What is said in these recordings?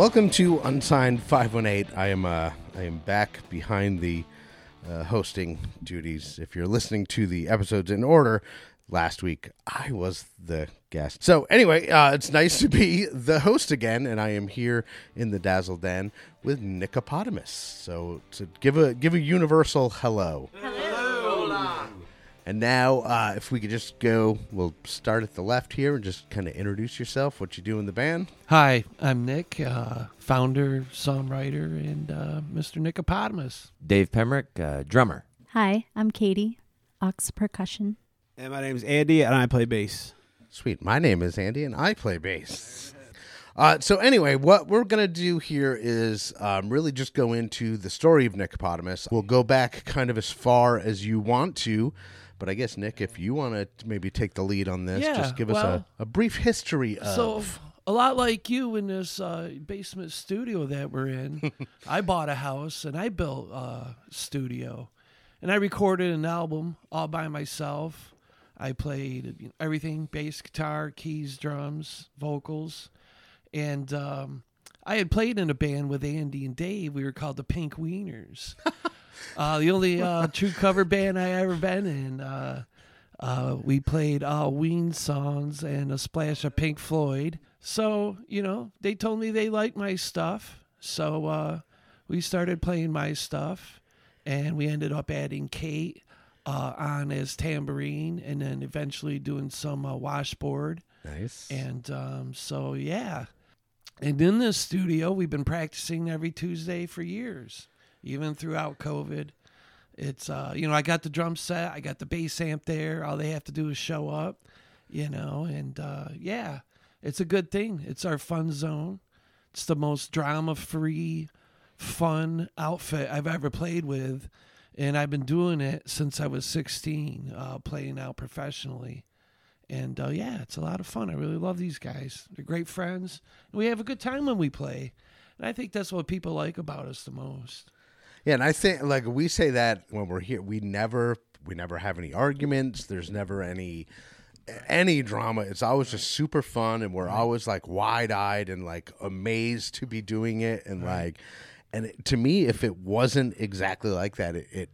Welcome to Unsigned 518. I am uh, I am back behind the uh, hosting duties. If you're listening to the episodes in order, last week I was the guest. So anyway, uh, it's nice to be the host again, and I am here in the Dazzle Den with Nickopotamus. So to give a give a universal hello. And now, uh, if we could just go, we'll start at the left here and just kind of introduce yourself, what you do in the band. Hi, I'm Nick, uh, founder, songwriter, and uh, Mr. Nickopotamus. Dave Pemrick, uh, drummer. Hi, I'm Katie, Aux Percussion. And my name's Andy, and I play bass. Sweet. My name is Andy, and I play bass. Uh, so anyway, what we're gonna do here is um, really just go into the story of Nickopotamus. We'll go back kind of as far as you want to, but I guess Nick, if you want to maybe take the lead on this, Yeah, just give us a, a brief history of. So, a lot like you in this uh, basement studio that we're in, I bought a house and I built a studio. And I recorded an album all by myself. I played everything bass, guitar, keys, drums, vocals. And um, I had played in a band with Andy and Dave. We were called the Pink Wieners. uh, the only uh, true cover band I ever been in. Uh, uh, we played all Ween songs and a splash of Pink Floyd. So, you know, they told me they liked my stuff. So uh, we started playing my stuff and we ended up adding Kate uh, on as tambourine and then eventually doing some uh, washboard. nice. And um, so, yeah. And in this studio, we've been practicing every Tuesday for years, even throughout COVID. It's, uh, you know, I got the drum set, I got the bass amp there. All they have to do is show up, you know, and uh, yeah, it's a good thing. It's our fun zone. It's the most drama free, fun outfit I've ever played with. And I've been doing it since I was 16, uh, playing out professionally. And uh, yeah, it's a lot of fun. I really love these guys. They're great friends. We have a good time when we play. And I think that's what people like about us the most. Yeah, and I think like we say that when we're here, we never we never have any arguments. There's never any any drama. It's always just super fun, and we're always like wide eyed and like amazed to be doing it, and like, and it, to me, if it wasn't exactly like that, it. it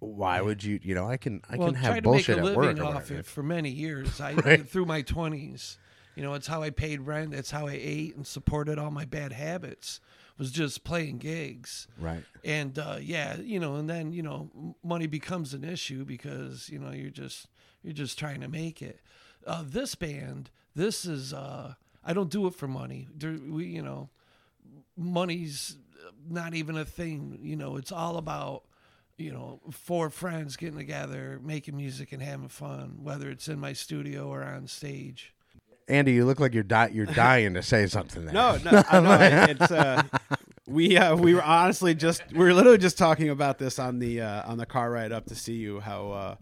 why would you? You know, I can I well, can have bullshit at work off it for many years. I Right. through my twenties. You know, it's how I paid rent. It's how I ate and supported all my bad habits. Was just playing gigs. Right. And uh, yeah, you know, and then you know, money becomes an issue because you know you're just you're just trying to make it. Uh, this band, this is uh, I don't do it for money. There, we, you know, money's not even a thing. You know, it's all about you know four friends getting together, making music and having fun, whether it's in my studio or on stage. Andy, you look like you're di- you're dying to say something there. No, no, I it, it's uh, we uh, we were honestly just we were literally just talking about this on the uh, on the car ride up to see you how uh,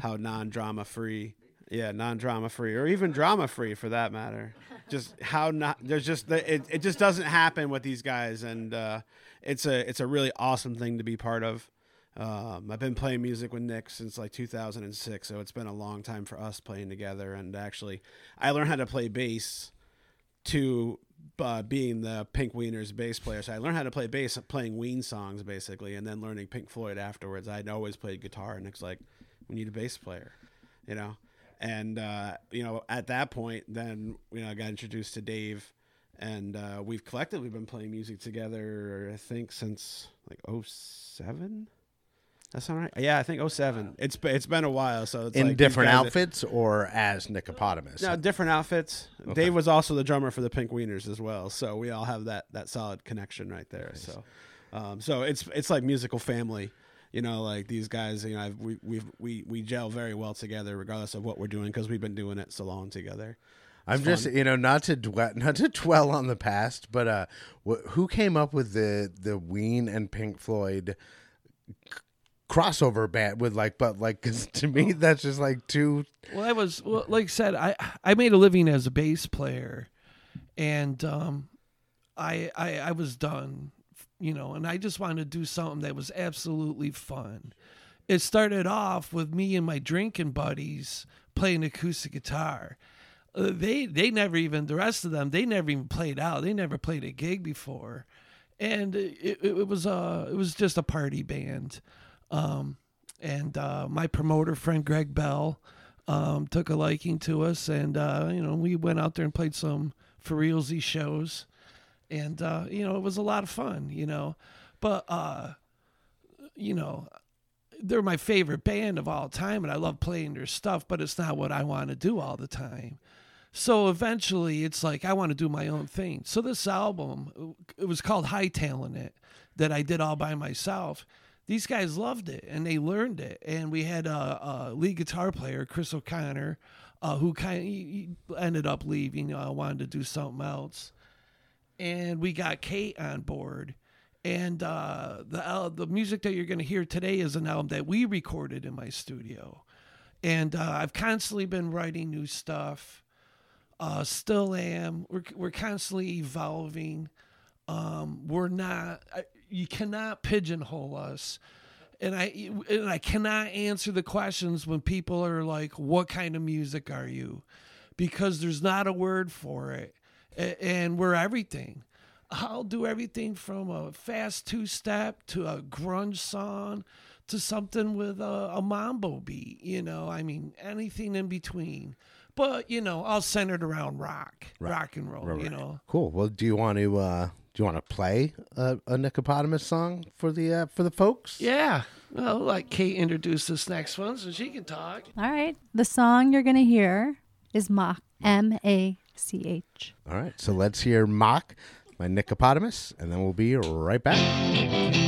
how non drama free, yeah, non drama free, or even drama free for that matter. Just how not there's just it, it just doesn't happen with these guys, and uh, it's a it's a really awesome thing to be part of. Um, I've been playing music with Nick since like 2006, so it's been a long time for us playing together. And actually, I learned how to play bass to uh, being the Pink Wieners bass player. So I learned how to play bass playing Ween songs basically, and then learning Pink Floyd afterwards. I'd always played guitar, and Nick's like, "We need a bass player," you know. And uh, you know, at that point, then you know, I got introduced to Dave, and uh, we've collectively been playing music together. I think since like 07? That's all right. Yeah, I think 07. It's it's been a while, so it's in like different outfits or as Nickopotamus. no, different outfits. Dave was also the drummer for the Pink Wieners as well, so we all have that that solid connection right there. So, um, so it's it's like musical family. You know, like these guys. You know, I've, we we we we gel very well together, regardless of what we're doing, because we've been doing it so long together. I'm just you know not to dwell not to dwell on the past, but uh, wh- who came up with the the Ween and Pink Floyd c- crossover band with like, but like because to me that's just like two. Well, I was well, like I said, I I made a living as a bass player, and um, I I I was done, you know, and I just wanted to do something that was absolutely fun. It started off with me and my drinking buddies playing acoustic guitar. uh, they they never even the rest of them they never even played out. They never played a gig before, and it, it, was uh it was just a party band. Um, and uh, my promoter friend Greg Bell um, took a liking to us, and uh, you know we went out there and played some for realsy shows, and uh, you know it was a lot of fun, you know, but uh, you know they're my favorite band of all time, and I love playing their stuff, but it's not what I want to do all the time. So eventually, it's like I want to do my own thing. So this album, it was called Hightailing It, that I did all by myself these guys loved it and they learned it. And we had a, a lead guitar player, Chris O'Connor, uh, who kind of ended up leaving, uh, wanted to do something else. And we got Kate on board. And uh, the uh, the music that you're going to hear today is an album that we recorded in my studio. And uh, I've constantly been writing new stuff. Uh, still am. We're we're constantly evolving. Um, we're not. I, you cannot pigeonhole us and I and I cannot answer the questions when people are like, "What kind of music are you?" Because there's not a word for it, and we're everything. I'll do everything from a fast two step to a grunge song to something with a, a mambo beat. You know, I mean, anything in between. But you know, all centered around rock, rock and roll. Right, You right. know, Cool. Well, do you want to uh, do you want to play a, a Nickopotamus song for the uh, for the folks? yeah. Well, like Kate introduced this next one, so she can talk. All right. The song you're going to hear is Mach. M A C H. All right. So let's hear "Mock" by Nickopotamus, and then we'll be right back.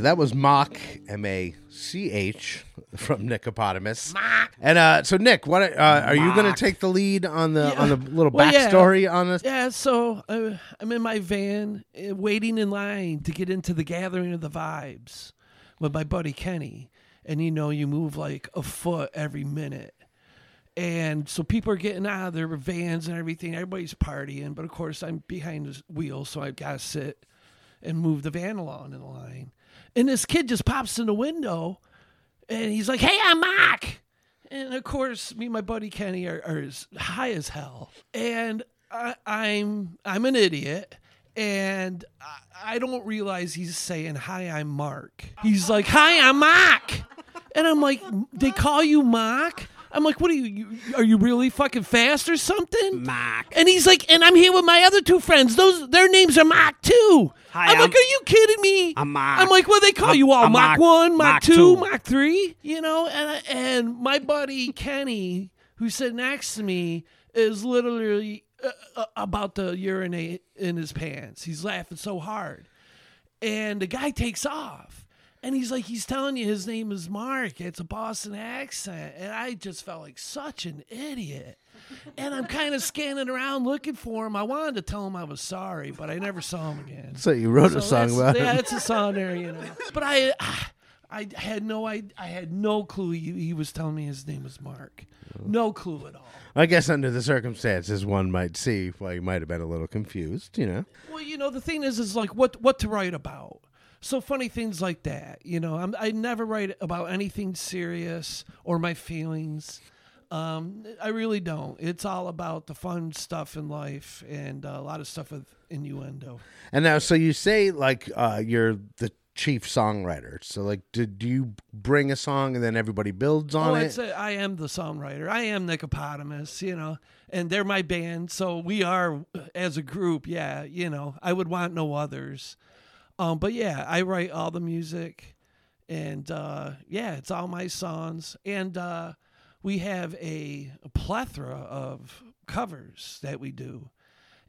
So that was Mach M A C H from Nickopotamus. And uh, so Nick, what uh, are you going to take the lead on the on the little Well, yeah. backstory on this? Yeah, so uh, I'm in my van uh, waiting in line to get into the gathering of the vibes with my buddy Kenny. And you know, you move like a foot every minute. And so people are getting out of their vans and everything. Everybody's partying. But of course, I'm behind the wheel, so I've got to sit and move the van along in the line. And this kid just pops in the window and he's like, Hey, I'm Mark. And of course, me and my buddy Kenny are, are as high as hell. And I, I'm I'm an idiot. And I, I don't realize he's saying, Hi, I'm Mark. He's like, Hi, I'm Mark. And I'm like, They call you Mark? I'm like, what are you, you? Are you really fucking fast or something? Mark. And he's like, and I'm here with my other two friends. Those their names are Mark too. Hi, I'm, I'm- like, are you kidding me? I'm Mark. I'm like, well, they call I'm- you all? I'm Mark one, Mark, two, two. Mark three. You know, and and my buddy Kenny, who's sitting next to me, is literally uh, uh, about to urinate in his pants. He's laughing so hard, and the guy takes off. And he's like, he's telling you his name is Mark. It's a Boston accent. And I just felt like such an idiot. And I'm kind of scanning around looking for him. I wanted to tell him I was sorry, but I never saw him again. So you wrote a song about yeah, it. it's a song there, you know. But I, ah, I had no, I, I had no clue he, he was telling me his name was Mark. No clue at all. I guess under the circumstances, one might see why you might have been a little confused. You know, Well, you know, the thing is, is like what what to write about. So funny things like that, you know. I'm, I never write about anything serious or my feelings. Um, I really don't. It's all about the fun stuff in life and uh, a lot of stuff with innuendo. and now so you say like uh, you're the chief songwriter. So like, did do you bring a song and then everybody builds on oh, it? it's a, I am the songwriter. I am Nickopotamus, you know, and they're my band. So we are as a group. Yeah, you know, I would want no others. Um, but yeah, I write all the music, and uh, yeah, it's all my songs, and uh, we have a, a plethora of covers that we do.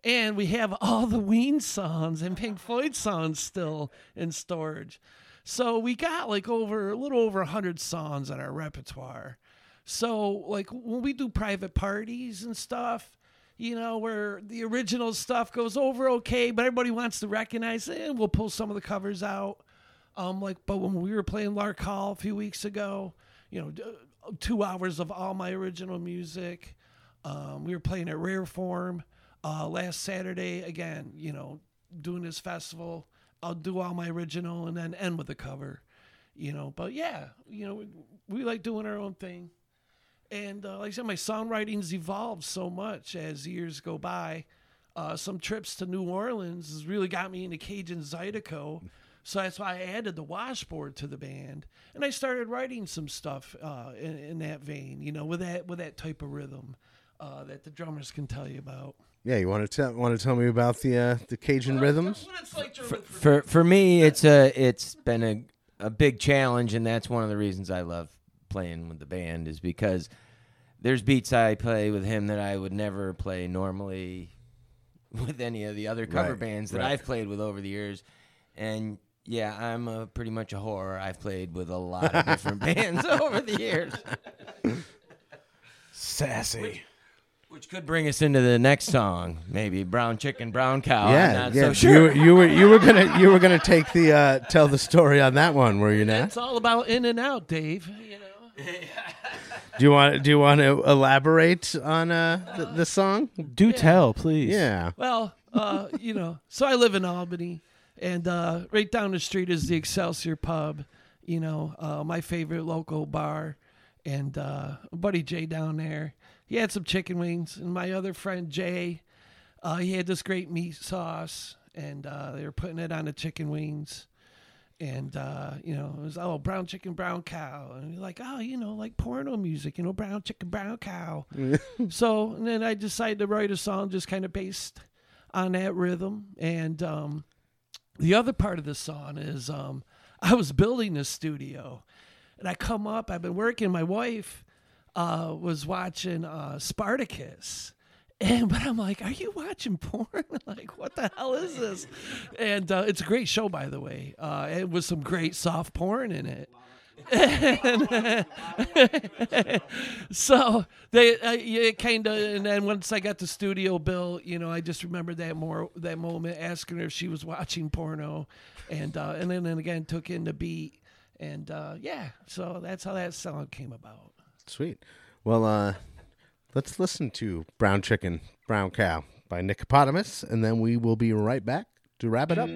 And we have all the Ween songs and Pink Floyd songs still in storage. So we got like over a little over 100 songs in our repertoire. So, like, when we do private parties and stuff, you know, where the original stuff goes over okay, but everybody wants to recognize it, and we'll pull some of the covers out. Um, like, but when we were playing Lark Hall a few weeks ago, you know, two hours of all my original music. Um, we were playing at Rare Form uh, last Saturday. Again, you know, doing this festival. I'll do all my original and then end with a cover, you know. But yeah, you know, we, we like doing our own thing. And uh, like I said, my songwriting's evolved so much as years go by. Uh, some trips to New Orleans has really got me into Cajun Zydeco. So that's why I added the washboard to the band, and I started writing some stuff uh, in, in that vein, you know, with that with that type of rhythm uh, that the drummers can tell you about. yeah, you want to tell want to tell me about the uh, the Cajun rhythms? Like For, for- for for me, it's a it's been a a big challenge, and that's one of the reasons I love playing with the band is because there's beats I play with him that I would never play normally with any of the other cover Right, bands that right. I've played with over the years, and yeah, I'm a, pretty much a horror. I've played with a lot of different bands over the years, Sassy. which could bring us into the next song, maybe "Brown Chicken, Brown Cow." I'm yeah, not yeah. so sure. You, were- you were you were gonna you were gonna take the uh, tell the story on that one, were you not? It's all about in and out, Dave. You know. Do you want do you want to elaborate on uh, the, the song? Do tell, please. Yeah. Well, uh, you know, so I live in Albany, and uh, right down the street is the Excelsior Pub. You know, uh, my favorite local bar, and uh, buddy Jay down there. He had some chicken wings, and my other friend Jay, uh, he had this great meat sauce, and uh, they were putting it on the chicken wings. And uh, you know, it was oh brown chicken, brown cow, and you're like oh you know like porno music, you know brown chicken, brown cow. so and then I decided to write a song just kind of based on that rhythm. And um, the other part of the song is um, I was building this studio, and I come up. I've been working. My wife uh, was watching uh, Spartacus, And but I'm like, are you watching porn? like, what the hell is this? And uh, it's a great show, by the way. Uh, it was some great soft porn in it. So they uh, it kind of and then once I got the studio bill, you know, I just remembered that more that moment asking her if she was watching porno, and uh, and then and again took in the beat, and uh, yeah, so that's how that song came about. Sweet. Well, uh, let's listen to Brown Chicken, Brown Cow by Nickopotamus, and then we will be right back to wrap it up.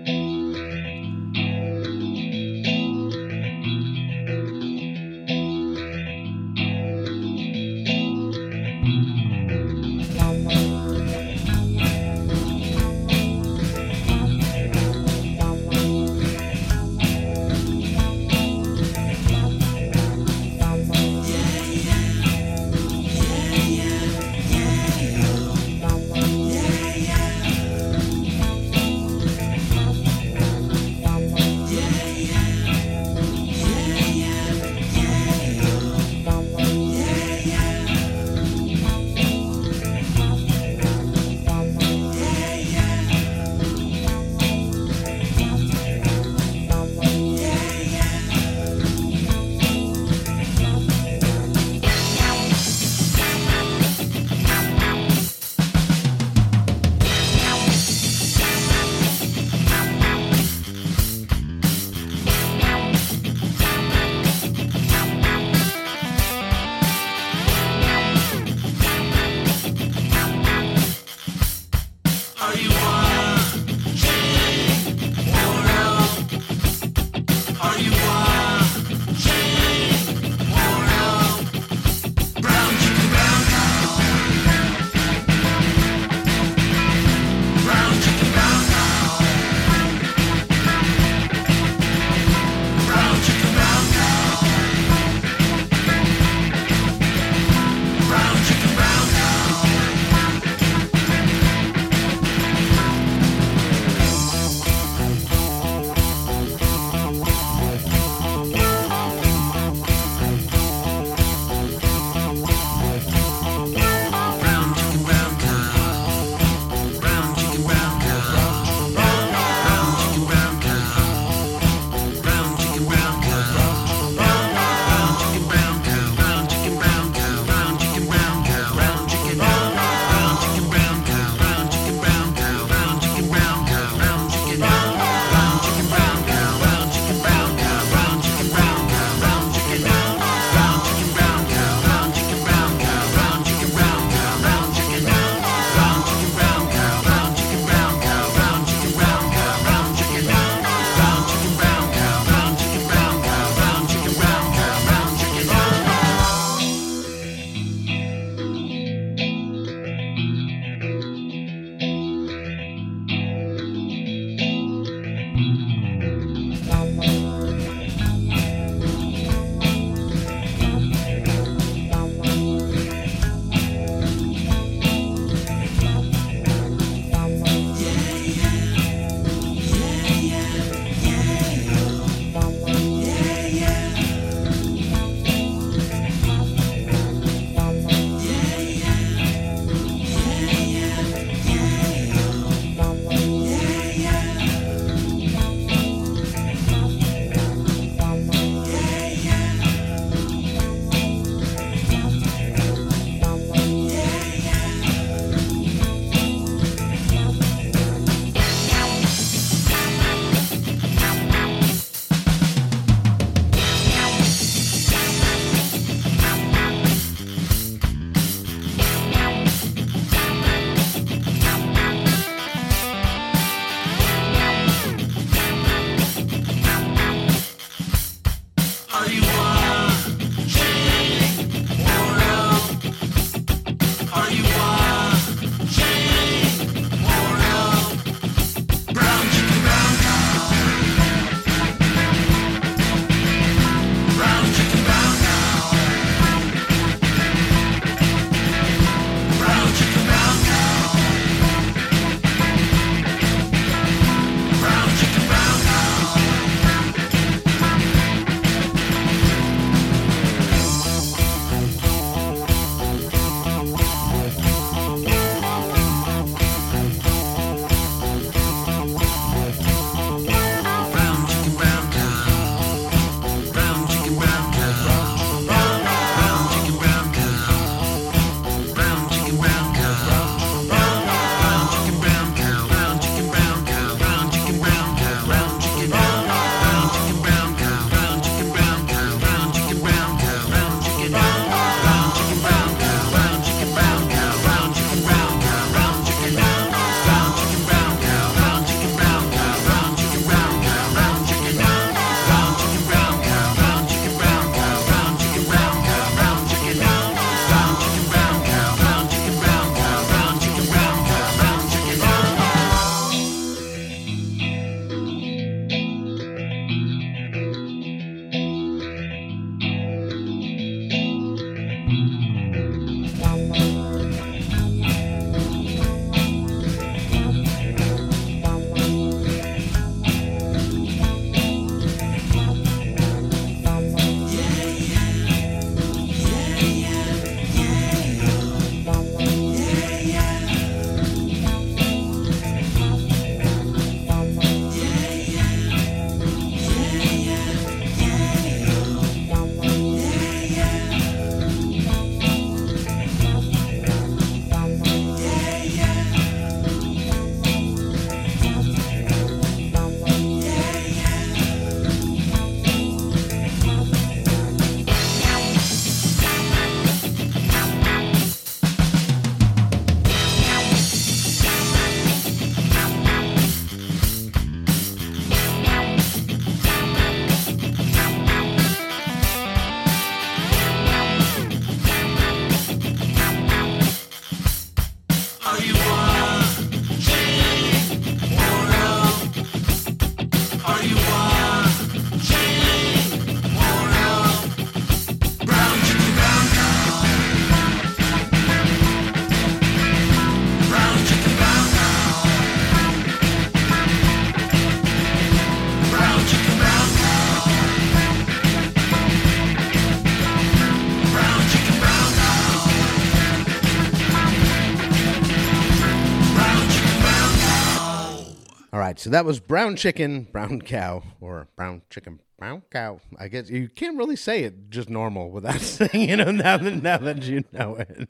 So that was brown chicken, brown cow, or brown chicken, brown cow. I guess you can't really say it just normal without saying you know now that now that you know it.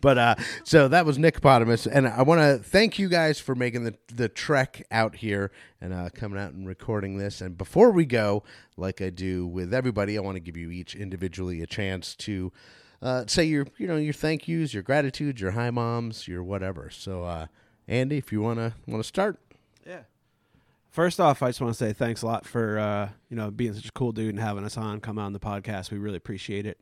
But uh, so that was Nickopotamus, and I want to thank you guys for making the the trek out here and uh, coming out and recording this. And before we go, like I do with everybody, I want to give you each individually a chance to. Uh, say your, you know, your thank yous, your gratitudes, your hi moms, your whatever. So, uh, Andy, if you wanna wanna start, Yeah. First off, I just want to say thanks a lot for uh, you know being such a cool dude and having us on, come on the podcast. We really appreciate it.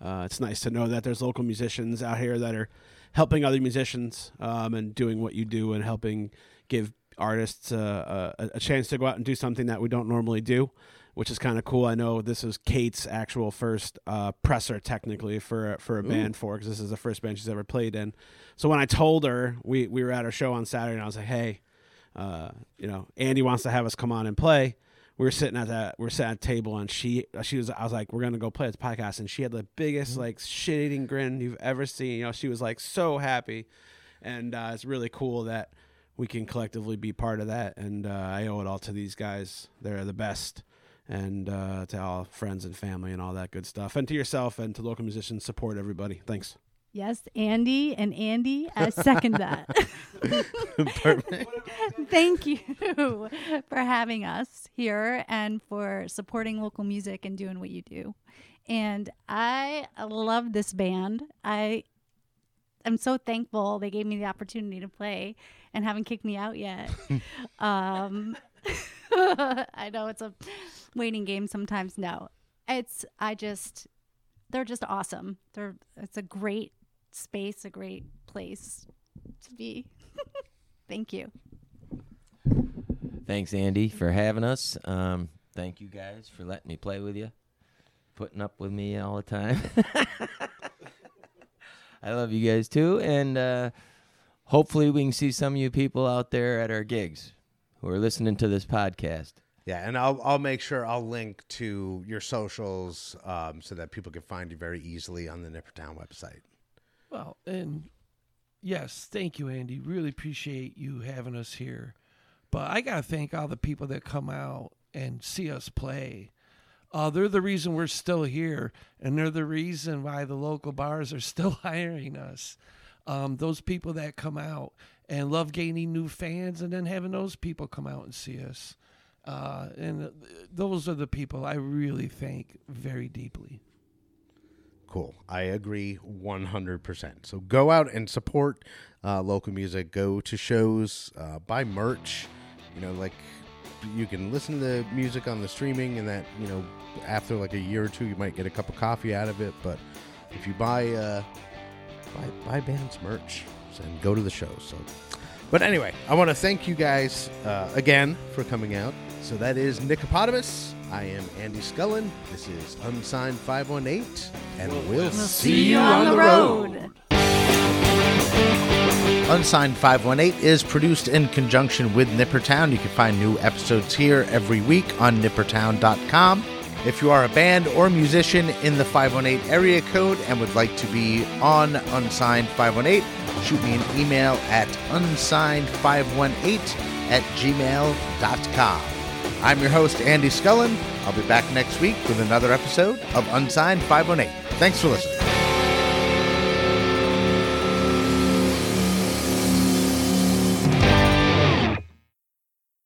Uh, it's nice to know that there's local musicians out here that are helping other musicians um, and doing what you do and helping give artists uh, a, a chance to go out and do something that we don't normally do, which is kind of cool. I know this is Kate's actual first uh, presser, technically, for a- for a band for because this is the first band she's ever played in. So when I told her we we were at her show on Saturday, and I was like, hey uh, you know, Andy wants to have us come on and play. We were sitting at that, we are sitting at a table, and she, she was, I was like, we're gonna go play this podcast, and she had the biggest like shit-eating grin you've ever seen. You know, she was like so happy, and uh, it's really cool that we can collectively be part of that. And uh, I owe it all to these guys; they're the best, and uh, to all friends and family and all that good stuff, and to yourself and to local musicians. Support everybody. Thanks. Yes, Andy and Andy, I second that. Thank you for having us here and for supporting local music and doing what you do. And I love this band. I am so thankful they gave me the opportunity to play and haven't kicked me out yet. um, I know it's a waiting game sometimes. No, it's I just they're just awesome. They're it's a great space, a great place to be. Thank you. Thanks, Andy, for having us. Um, thank you guys for letting me play with you, putting up with me all the time. I love you guys too, and uh, hopefully we can see some of you people out there at our gigs who are listening to this podcast. Yeah, and I'll I'll make sure I'll link to your socials um, so that people can find you very easily on the Nippertown website. Well, and yes, thank you, Andy. Really appreciate you having us here. But I got to thank all the people that come out and see us play. Uh, they're the reason we're still here, and they're the reason why the local bars are still hiring us. Um, those people that come out and love gaining new fans, and then having those people come out and see us. Uh, and uh, those are the people I really thank very deeply. Cool. I agree 100%. So go out and support uh, local music. Go to shows, uh, buy merch. You know, like you can listen to the music on the streaming, and that, you know, after like a year or two, you might get a cup of coffee out of it. But if you buy, uh, buy, buy bands merch and go to the shows. So, but anyway, I want to thank you guys uh, again for coming out. So that is Nickopotamus. I am Andy Scullen. This is Unsigned 518, and we'll, see you on the road. Unsigned 518 is produced in conjunction with Nippertown. You can find new episodes here every week on nippertown.com. If you are a band or musician in the 518 area code and would like to be on Unsigned 518, shoot me an email at unsigned518 at gmail.com. I'm your host, Andy Scullin. I'll be back next week with another episode of Unsigned 518. Thanks for listening.